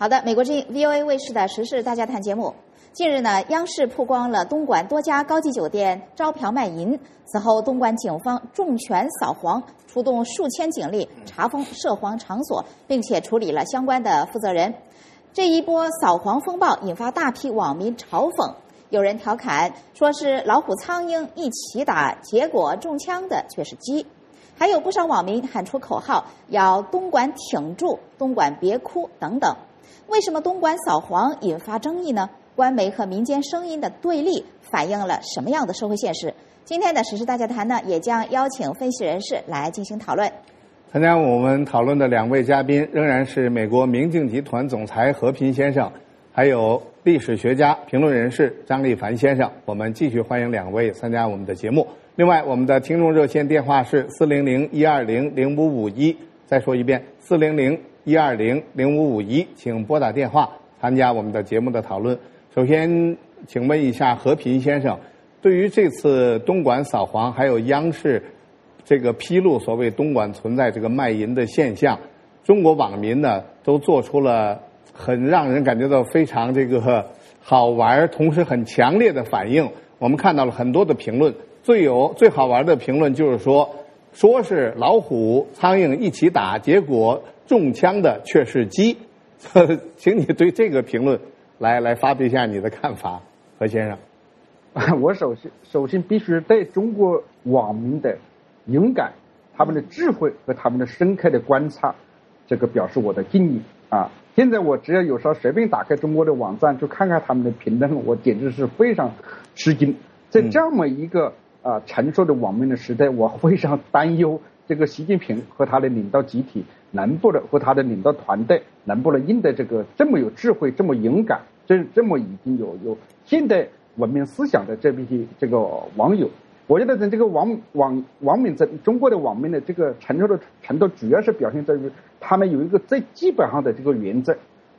好的，美国之音 VOA 卫视的时事大家谈节目。近日呢，央视曝光了东莞多家高级酒店招嫖卖淫。此后，东莞警方重拳扫黄，出动数千警力查封涉黄场所，并且处理了相关的负责人。这一波扫黄风暴引发大批网民嘲讽，有人调侃说是老虎苍蝇一起打，结果中枪的却是鸡。还有不少网民喊出口号，要东莞挺住，东莞别哭等等。为什么东莞扫黄引发争议呢？官媒和民间声音的对立反映了什么样的社会现实？今天的时事大家谈呢，也将邀请分析人士来进行讨论。参加我们讨论的两位嘉宾仍然是美国明镜集团总裁何平先生，还有历史学家、评论人士张立凡先生。我们继续欢迎两位参加我们的节目。另外，我们的听众热线电话是四零零一二零零五五一。再说一遍，四零零一二零零五五一，请拨打电话参加我们的节目的讨论。首先，请问一下和平先生，对于这次东莞扫黄，还有央视这个披露所谓东莞存在这个卖淫的现象，中国网民呢都做出了很让人感觉到非常这个好玩，同时很强烈的反应。我们看到了很多的评论，最有最好玩的评论就是说，说是老虎苍蝇一起打，结果中枪的却是鸡。请你对这个评论。来来发表一下你的看法，何先生。我首先首先必须对中国网民的勇敢、他们的智慧和他们的深刻的观察，这个表示我的敬意啊！现在我只要有时候随便打开中国的网站，就看看他们的评论，我简直是非常吃惊。在这么一个啊成熟的网民的时代，我非常担忧这个习近平和他的领导集体。能不能和他的领导团队能不能应对这个这么有智慧、这么勇敢、这这么已经有有现代文明思想的这批这个网友？我觉得在这个网网网民在中国的网民的这个承受的程度，主要是表现在于他们有一个最基本上的这个原则：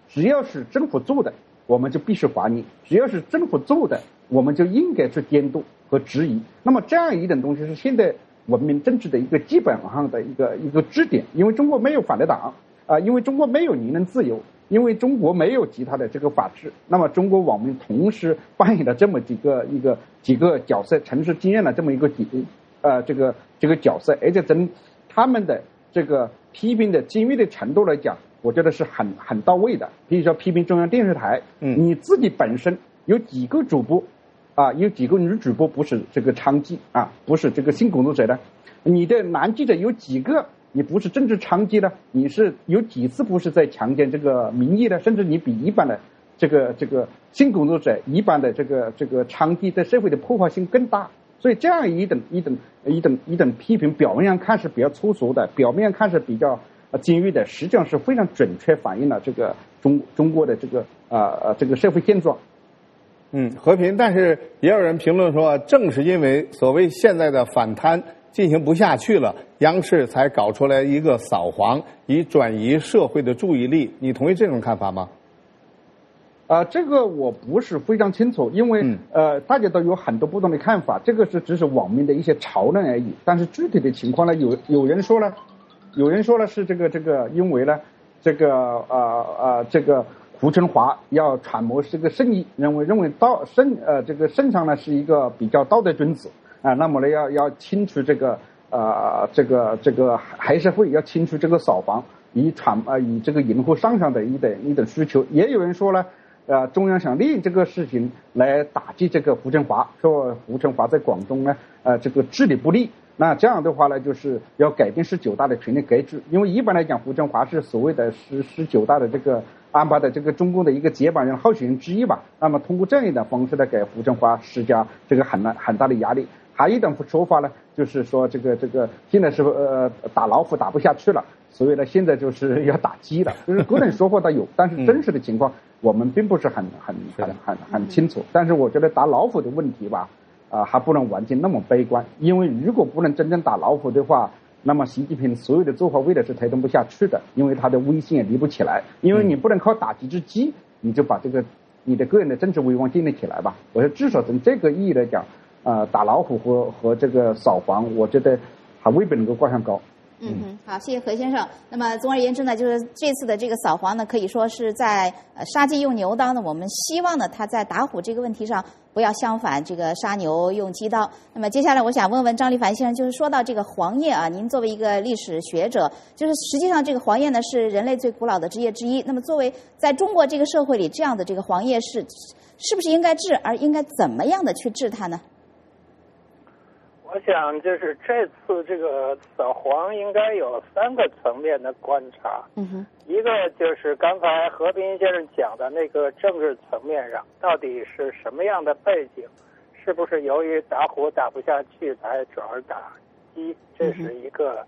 只要是政府做的，我们就必须还你；只要是政府做的，我们就应该去监督和质疑。那么这样一种东西是现在。文明政治的一个基本上的一个一个支点，因为中国没有反对党啊，因为中国没有言论自由，因为中国没有其他的这个法治，那么中国网民同时扮演了这么几个一个几个角色，城市经验的这么一个几呃这个这个角色，而且从他们的这个批评的精密的程度来讲，我觉得是很很到位的。比如说批评中央电视台，嗯，你自己本身有几个主播。啊，有几个女主播不是这个娼妓啊，不是这个性工作者的？你的男记者有几个？你不是政治娼妓的？你是有几次不是在强奸这个民意的？甚至你比一般的这个这个性工作者、一般的这个这个娼妓在社会的破坏性更大。所以这样一等一等一等一等批评，表面上看是比较粗俗的，表面上看是比较精锐的，实际上是非常准确反映了这个中中国的这个啊呃这个社会现状。嗯，和平，但是也有人评论说，正是因为所谓现在的反贪进行不下去了，央视才搞出来一个扫黄，以转移社会的注意力。你同意这种看法吗？啊，这个我不是非常清楚，因为呃，大家都有很多不同的看法，这个是只是网民的一些潮论而已。但是具体的情况呢，有有人说呢，有人说呢是这个这个，因为呢，这个啊啊这个。胡春华要揣摩这个圣意，认为认为道圣呃这个圣上呢是一个比较道德君子啊，那么呢要要清除这个呃这个这个黑社会，要清除这个扫黄，以传呃以这个迎合上上的一点一点需求。也有人说呢，呃中央想利用这个事情来打击这个胡春华，说胡春华在广东呢呃这个治理不力。那这样的话呢，就是要改变十九大的权力格局，因为一般来讲，胡春华是所谓的十十九大的这个安排的这个中共的一个接班人候选人之一吧。那么通过这样一种方式呢给胡春华施加这个很大很大的压力。还有一种说法呢，就是说这个这个现在是呃打老虎打不下去了，所以呢现在就是要打鸡了。就是各种说法都有，但是真实的情况我们并不是很很很很很清楚。但是我觉得打老虎的问题吧。啊，还不能完全那么悲观，因为如果不能真正打老虎的话，那么习近平所有的做法未来是推动不下去的，因为他的威信也立不起来。因为你不能靠打几只鸡，你就把这个你的个人的政治威望建立起来吧。我说至少从这个意义来讲，啊，打老虎和和这个扫黄，我觉得还未必能够挂上钩。嗯哼，好，谢谢何先生。那么总而言之呢，就是这次的这个扫黄呢，可以说是在呃杀鸡用牛刀呢，我们希望呢，他在打虎这个问题上不要相反，这个杀牛用鸡刀。那么接下来我想问问张立凡先生，就是说到这个黄页啊，您作为一个历史学者，就是实际上这个黄页呢是人类最古老的职业之一。那么作为在中国这个社会里，这样的这个黄页是是不是应该治，而应该怎么样的去治它呢？我想，就是这次这个扫黄应该有三个层面的观察。嗯哼，一个就是刚才何斌先生讲的那个政治层面上，到底是什么样的背景？是不是由于打虎打不下去才转而打鸡？这是一个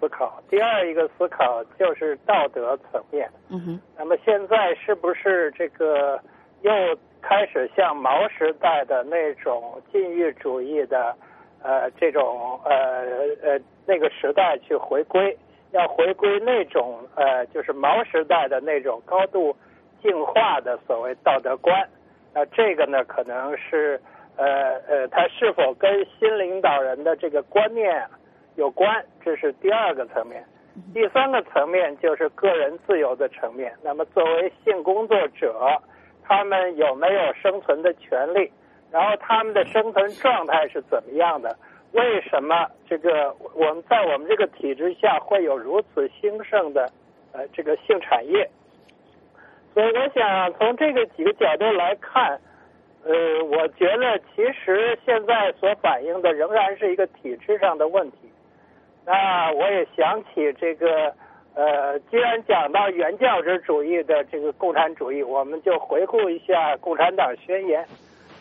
思考。第二一个思考就是道德层面。嗯哼，那么现在是不是这个又开始像毛时代的那种禁欲主义的？呃，这种呃呃那个时代去回归，要回归那种呃，就是毛时代的那种高度进化的所谓道德观。那这个呢，可能是呃呃，它是否跟新领导人的这个观念有关？这是第二个层面。第三个层面就是个人自由的层面。那么作为性工作者，他们有没有生存的权利？然后他们的生存状态是怎么样的？为什么这个我们在我们这个体制下会有如此兴盛的呃这个性产业？所以我想从这个几个角度来看，呃，我觉得其实现在所反映的仍然是一个体制上的问题。那我也想起这个呃，既然讲到原教旨主义的这个共产主义，我们就回顾一下《共产党宣言》。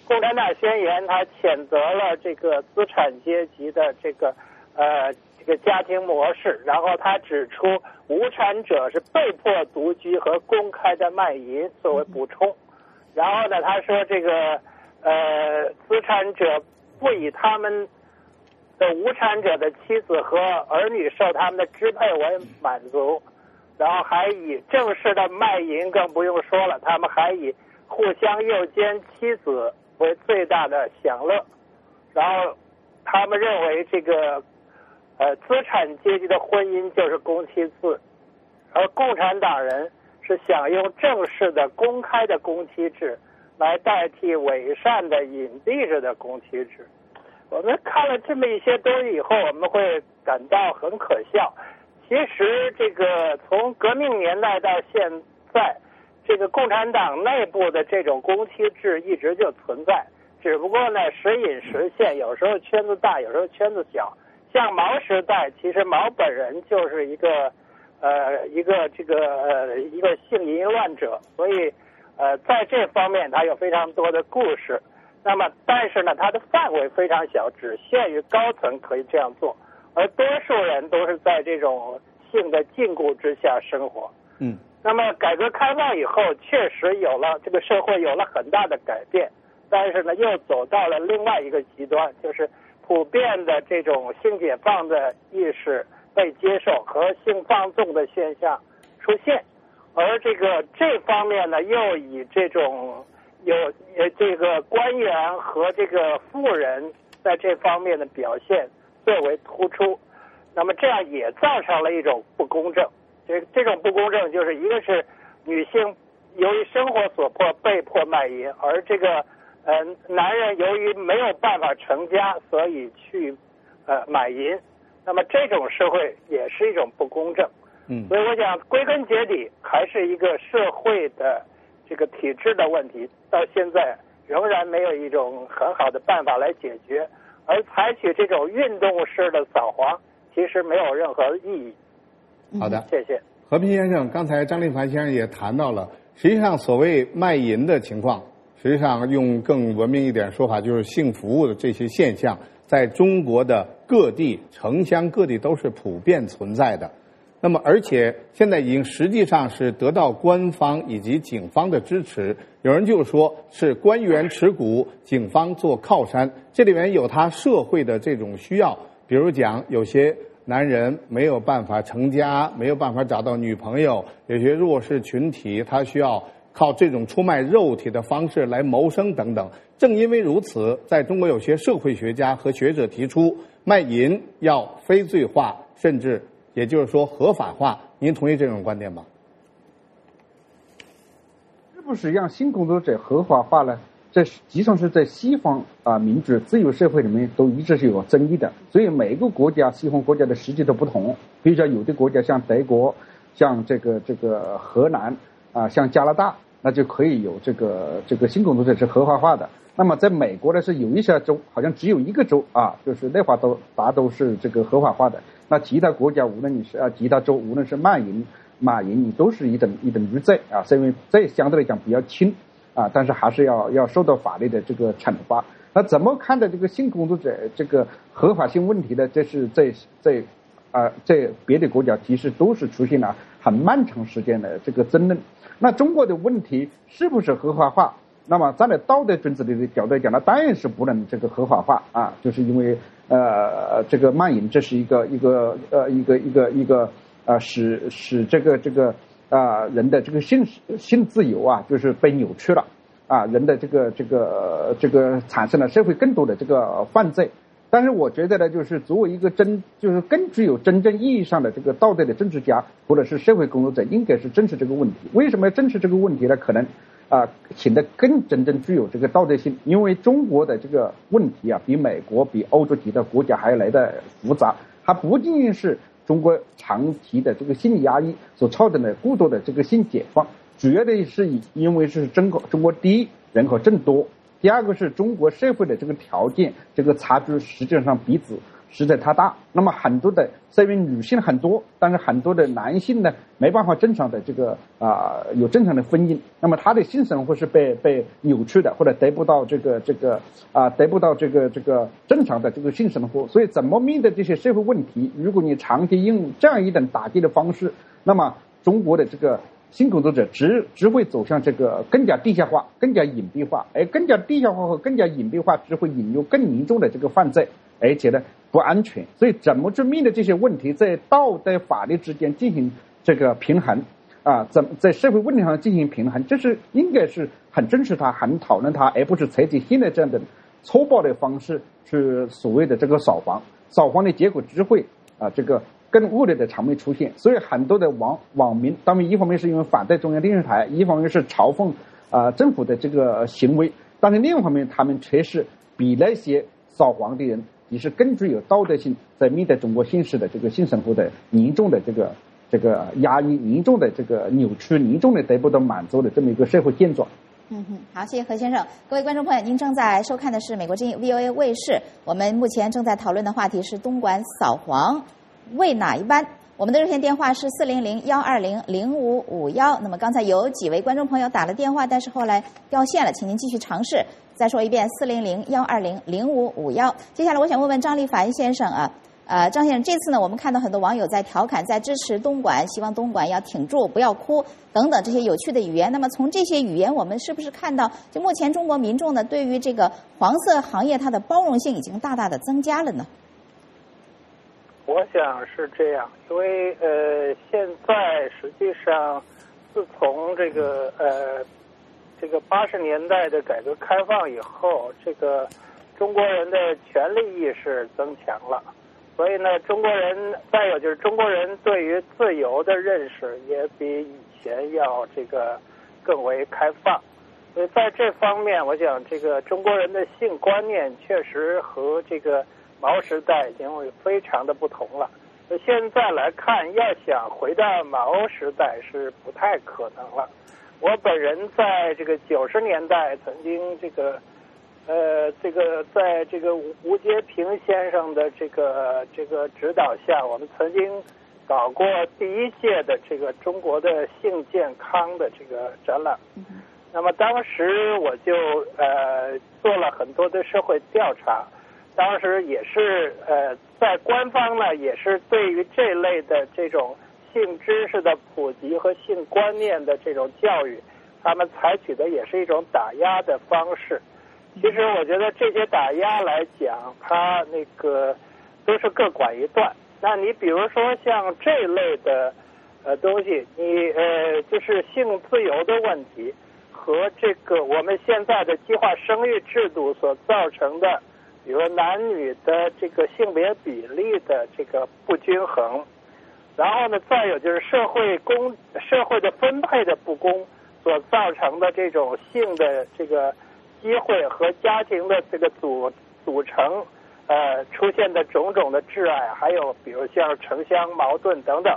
共产党宣言，他谴责了这个资产阶级的这个呃这个家庭模式，然后他指出无产者是被迫独居和公开的卖淫作为补充，然后呢，他说这个呃资产者不以他们的无产者的妻子和儿女受他们的支配为满足，然后还以正式的卖淫更不用说了，他们还以互相诱奸妻子。为最大的享乐，然后他们认为这个呃资产阶级的婚姻就是公妻制，而共产党人是想用正式的、公开的公妻制来代替伪善的、隐蔽着的公妻制。我们看了这么一些东西以后，我们会感到很可笑。其实，这个从革命年代到现在。这个共产党内部的这种公妻制一直就存在，只不过呢时隐时现，有时候圈子大，有时候圈子小。像毛时代，其实毛本人就是一个呃一个这个呃一个性淫乱者，所以呃在这方面他有非常多的故事。那么但是呢，他的范围非常小，只限于高层可以这样做，而多数人都是在这种性的禁锢之下生活。嗯。那么改革开放以后，确实有了这个社会有了很大的改变，但是呢，又走到了另外一个极端，就是普遍的这种性解放的意识被接受和性放纵的现象出现，而这个这方面呢，又以这种有呃这个官员和这个富人在这方面的表现最为突出，那么这样也造成了一种不公正。这这种不公正，就是一个是女性由于生活所迫被迫卖淫，而这个呃男人由于没有办法成家，所以去呃买淫。那么这种社会也是一种不公正。嗯。所以我想归根结底还是一个社会的这个体制的问题，到现在仍然没有一种很好的办法来解决，而采取这种运动式的扫黄，其实没有任何意义。好的，谢谢和平先生。刚才张立凡先生也谈到了，实际上所谓卖淫的情况，实际上用更文明一点说法，就是性服务的这些现象，在中国的各地、城乡各地都是普遍存在的。那么，而且现在已经实际上是得到官方以及警方的支持。有人就说是官员持股，警方做靠山，这里面有他社会的这种需要，比如讲有些。男人没有办法成家，没有办法找到女朋友，有些弱势群体他需要靠这种出卖肉体的方式来谋生等等。正因为如此，在中国有些社会学家和学者提出，卖淫要非罪化，甚至也就是说合法化。您同意这种观点吗？是不是让性工作者合法化呢？这实际上是在西方啊民主自由社会里面都一直是有争议的。所以每个国家西方国家的实际都不同。比如说有的国家像德国，像这个这个荷兰啊，像加拿大，那就可以有这个这个性工作者是合法化的。那么在美国呢，是有一些州，好像只有一个州啊，就是内华都达都是这个合法化的。那其他国家，无论你是啊，其他州，无论是卖淫、马淫，你都是一等一等于罪啊，是因为这相对来讲比较轻啊，但是还是要要受到法律的这个惩罚。那怎么看待这个性工作者这个合法性问题呢？这是在在啊，在别的国家其实都是出现了很漫长时间的这个争论。那中国的问题是不是合法化？那么站在道德准则的角度来讲，那当然是不能这个合法化啊，就是因为呃这个卖淫这是一个一个呃一个一个一个呃使使这个这个啊人的这个性性自由啊就是被扭曲了啊人的这个这个这个产生了社会更多的这个犯罪。但是我觉得呢，就是作为一个真就是更具有真正意义上的这个道德的政治家或者是社会工作者，应该是正视这个问题。为什么要正视这个问题呢？可能。啊，显得更真正具有这个道德性，因为中国的这个问题啊，比美国、比欧洲其他国家还要来的复杂。它不仅仅是中国长期的这个心理压抑所造成的过多的这个性解放，主要的是以因为是中国中国第一人口众多，第二个是中国社会的这个条件这个差距实际上彼此。实在太大，那么很多的虽然女性很多，但是很多的男性呢没办法正常的这个啊有正常的婚姻，那么他的性生活是被被扭曲的，或者得不到这个这个啊得不到这个这个正常的这个性生活，所以怎么面对这些社会问题？如果你长期用这样一种打击的方式，那么中国的这个性工作者只只会走向这个更加地下化、更加隐蔽化，而更加地下化和更加隐蔽化只会引入更严重的这个犯罪，而且呢。不安全，所以怎么去面对这些问题，在道德法律之间进行这个平衡啊？怎么在社会问题上进行平衡，这是应该是很正视它、很讨论它，而不是采取现在这样的粗暴的方式去所谓的这个扫黄。扫黄的结果只会啊这个更恶劣的场面出现。所以很多的网网民，当然一方面是因为反对中央电视台，一方面是嘲讽啊政府的这个行为，但是另一方面他们却是比那些扫黄的人。你是更具有道德性，在面对中国现实的这个性生活的严重的这个这个压抑、严重的这个扭曲、严重的得不到满足的这么一个社会现状。嗯哼，好，谢谢何先生。各位观众朋友，您正在收看的是美国之音 VOA 卫视。我们目前正在讨论的话题是东莞扫黄为哪一班？我们的热线电话是四零零幺二零零五五幺。那么刚才有几位观众朋友打了电话，但是后来掉线了，请您继续尝试。再说一遍，四零零幺二零零五五幺。接下来，我想问问张立凡先生啊，呃，张先生，这次呢，我们看到很多网友在调侃，在支持东莞，希望东莞要挺住，不要哭等等这些有趣的语言。那么，从这些语言，我们是不是看到，就目前中国民众呢，对于这个黄色行业，它的包容性已经大大的增加了呢？我想是这样，因为呃，现在实际上，自从这个呃。这个八十年代的改革开放以后，这个中国人的权利意识增强了，所以呢，中国人再有就是中国人对于自由的认识也比以前要这个更为开放，所以在这方面，我想这个中国人的性观念确实和这个毛时代已经非常的不同了。那现在来看，要想回到毛时代是不太可能了。我本人在这个九十年代曾经这个，呃，这个在这个吴吴杰平先生的这个这个指导下，我们曾经搞过第一届的这个中国的性健康的这个展览。那么当时我就呃做了很多的社会调查，当时也是呃在官方呢也是对于这类的这种。性知识的普及和性观念的这种教育，他们采取的也是一种打压的方式。其实我觉得这些打压来讲，它那个都是各管一段。那你比如说像这类的呃东西，你呃就是性自由的问题和这个我们现在的计划生育制度所造成的，比如男女的这个性别比例的这个不均衡。然后呢，再有就是社会公社会的分配的不公所造成的这种性的这个机会和家庭的这个组组成呃出现的种种的挚爱，还有比如像城乡矛盾等等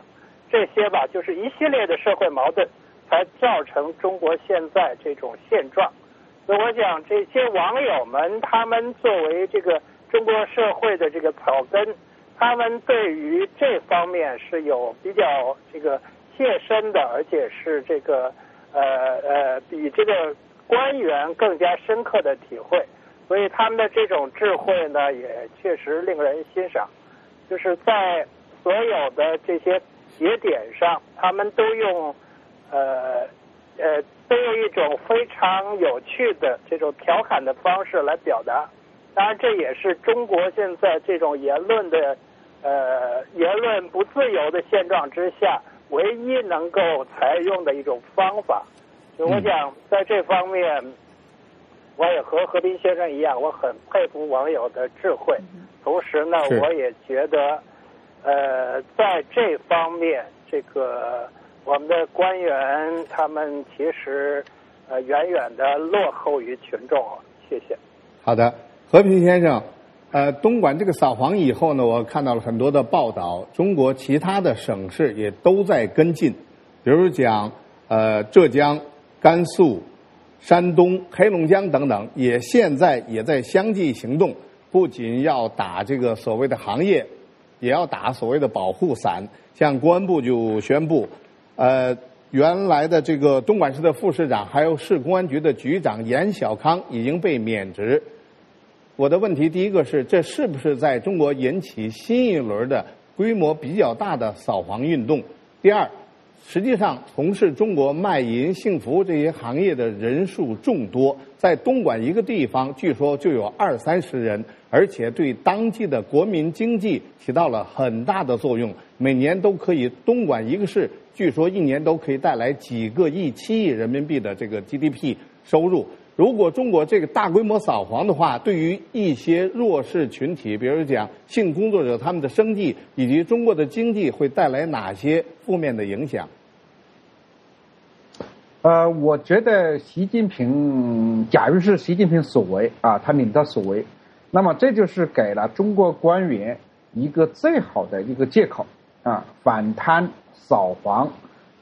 这些吧，就是一系列的社会矛盾，才造成中国现在这种现状。所以我想，这些网友们他们作为这个中国社会的这个草根。他们对于这方面是有比较这个切身的，而且是这个呃呃比这个官员更加深刻的体会，所以他们的这种智慧呢，也确实令人欣赏。就是在所有的这些节点上，他们都用呃呃都用一种非常有趣的这种调侃的方式来表达。当然，这也是中国现在这种言论的。呃，言论不自由的现状之下，唯一能够采用的一种方法，就我想在这方面，我也和和平先生一样，我很佩服网友的智慧。同时呢，我也觉得，呃，在这方面，这个我们的官员他们其实呃远远的落后于群众。谢谢。好的，和平先生。呃，东莞这个扫黄以后呢，我看到了很多的报道，中国其他的省市也都在跟进，比如讲，呃，浙江、甘肃、山东、黑龙江等等，也现在也在相继行动，不仅要打这个所谓的行业，也要打所谓的保护伞。像公安部就宣布，呃，原来的这个东莞市的副市长，还有市公安局的局长严小康已经被免职。我的问题第一个是，这是不是在中国引起新一轮的规模比较大的扫黄运动？第二，实际上从事中国卖淫、性服务这些行业的人数众多，在东莞一个地方，据说就有二三十人，而且对当地的国民经济起到了很大的作用，每年都可以东莞一个市，据说一年都可以带来几个亿、七亿人民币的这个 GDP 收入。如果中国这个大规模扫黄的话，对于一些弱势群体，比如讲性工作者他们的生计以及中国的经济，会带来哪些负面的影响？呃，我觉得习近平，假如是习近平所为啊，他领导所为，那么这就是给了中国官员一个最好的一个借口啊，反贪扫黄，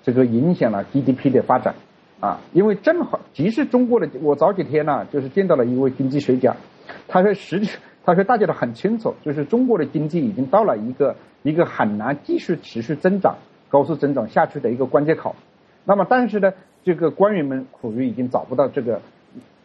这个影响了 GDP 的发展。啊，因为正好，即使中国的，我早几天呢，就是见到了一位经济学家，他说实际，他说大家都很清楚，就是中国的经济已经到了一个一个很难继续持续增长、高速增长下去的一个关键口。那么，但是呢，这个官员们苦于已经找不到这个，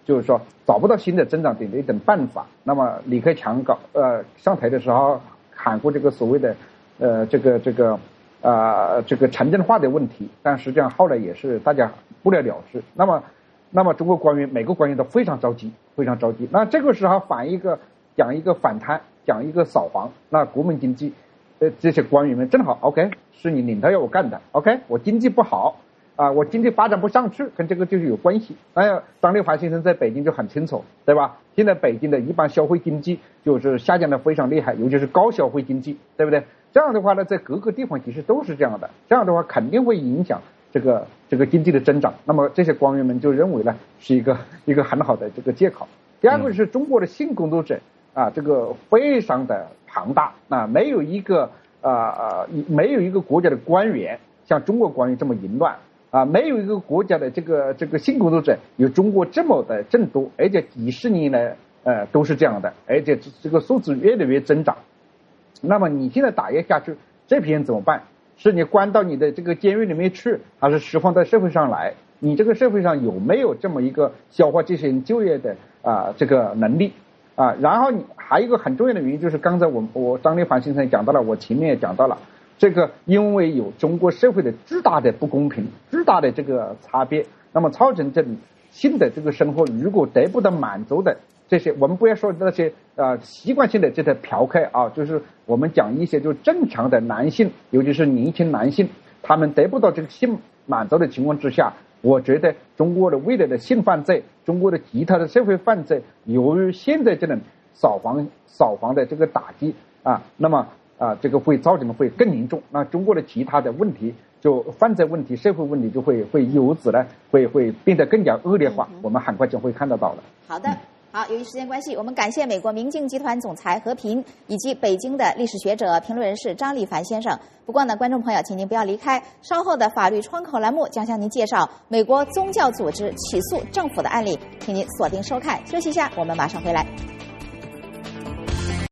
就是说找不到新的增长点的一种办法。那么，李克强搞呃上台的时候喊过这个所谓的呃这个这个。啊，这个城镇化的问题，但实际上后来也是大家不了了之。那么，那么中国官员每个官员都非常着急，非常着急。那这个时候反一个讲一个反贪，讲一个扫黄，那国民经济，呃，这些官员们正好 OK，是你领导要我干的 OK，我经济不好啊，我经济发展不上去，跟这个就是有关系。哎呀，张立华先生在北京就很清楚，对吧？现在北京的一般消费经济就是下降的非常厉害，尤其是高消费经济，对不对？这样的话呢，在各个地方其实都是这样的。这样的话肯定会影响这个这个经济的增长。那么这些官员们就认为呢，是一个一个很好的这个借口。第二个是中国的性工作者啊，这个非常的庞大啊，没有一个啊啊没有一个国家的官员像中国官员这么淫乱啊，没有一个国家的这个这个性工作者有中国这么的众多，而且几十年来呃都是这样的，而且这个数字越来越增长。那么你现在打压下去，这批人怎么办？是你关到你的这个监狱里面去，还是释放到社会上来？你这个社会上有没有这么一个消化这些人就业的啊这个能力啊？然后你还有一个很重要的原因就是刚才我我张立凡先生讲到了，我前面也讲到了，这个因为有中国社会的巨大的不公平、巨大的这个差别，那么造成这种性的这个生活如果得不到满足的。这些我们不要说那些呃习惯性的这些嫖客啊，就是我们讲一些就正常的男性，尤其是年轻男性，他们得不到这个性满足的情况之下，我觉得中国的未来的性犯罪，中国的其他的社会犯罪，由于现在这种扫黄扫黄的这个打击啊，那么啊，这个会造成的会更严重。那中国的其他的问题，就犯罪问题、社会问题，就会会由此呢，会会变得更加恶劣化。我们很快就会看得到了。好的。好，由于时间关系，我们感谢美国明镜集团总裁何平以及北京的历史学者、评论人士张立凡先生。不过呢，观众朋友，请您不要离开，稍后的法律窗口栏目将向您介绍美国宗教组织起诉政府的案例，请您锁定收看。休息一下，我们马上回来。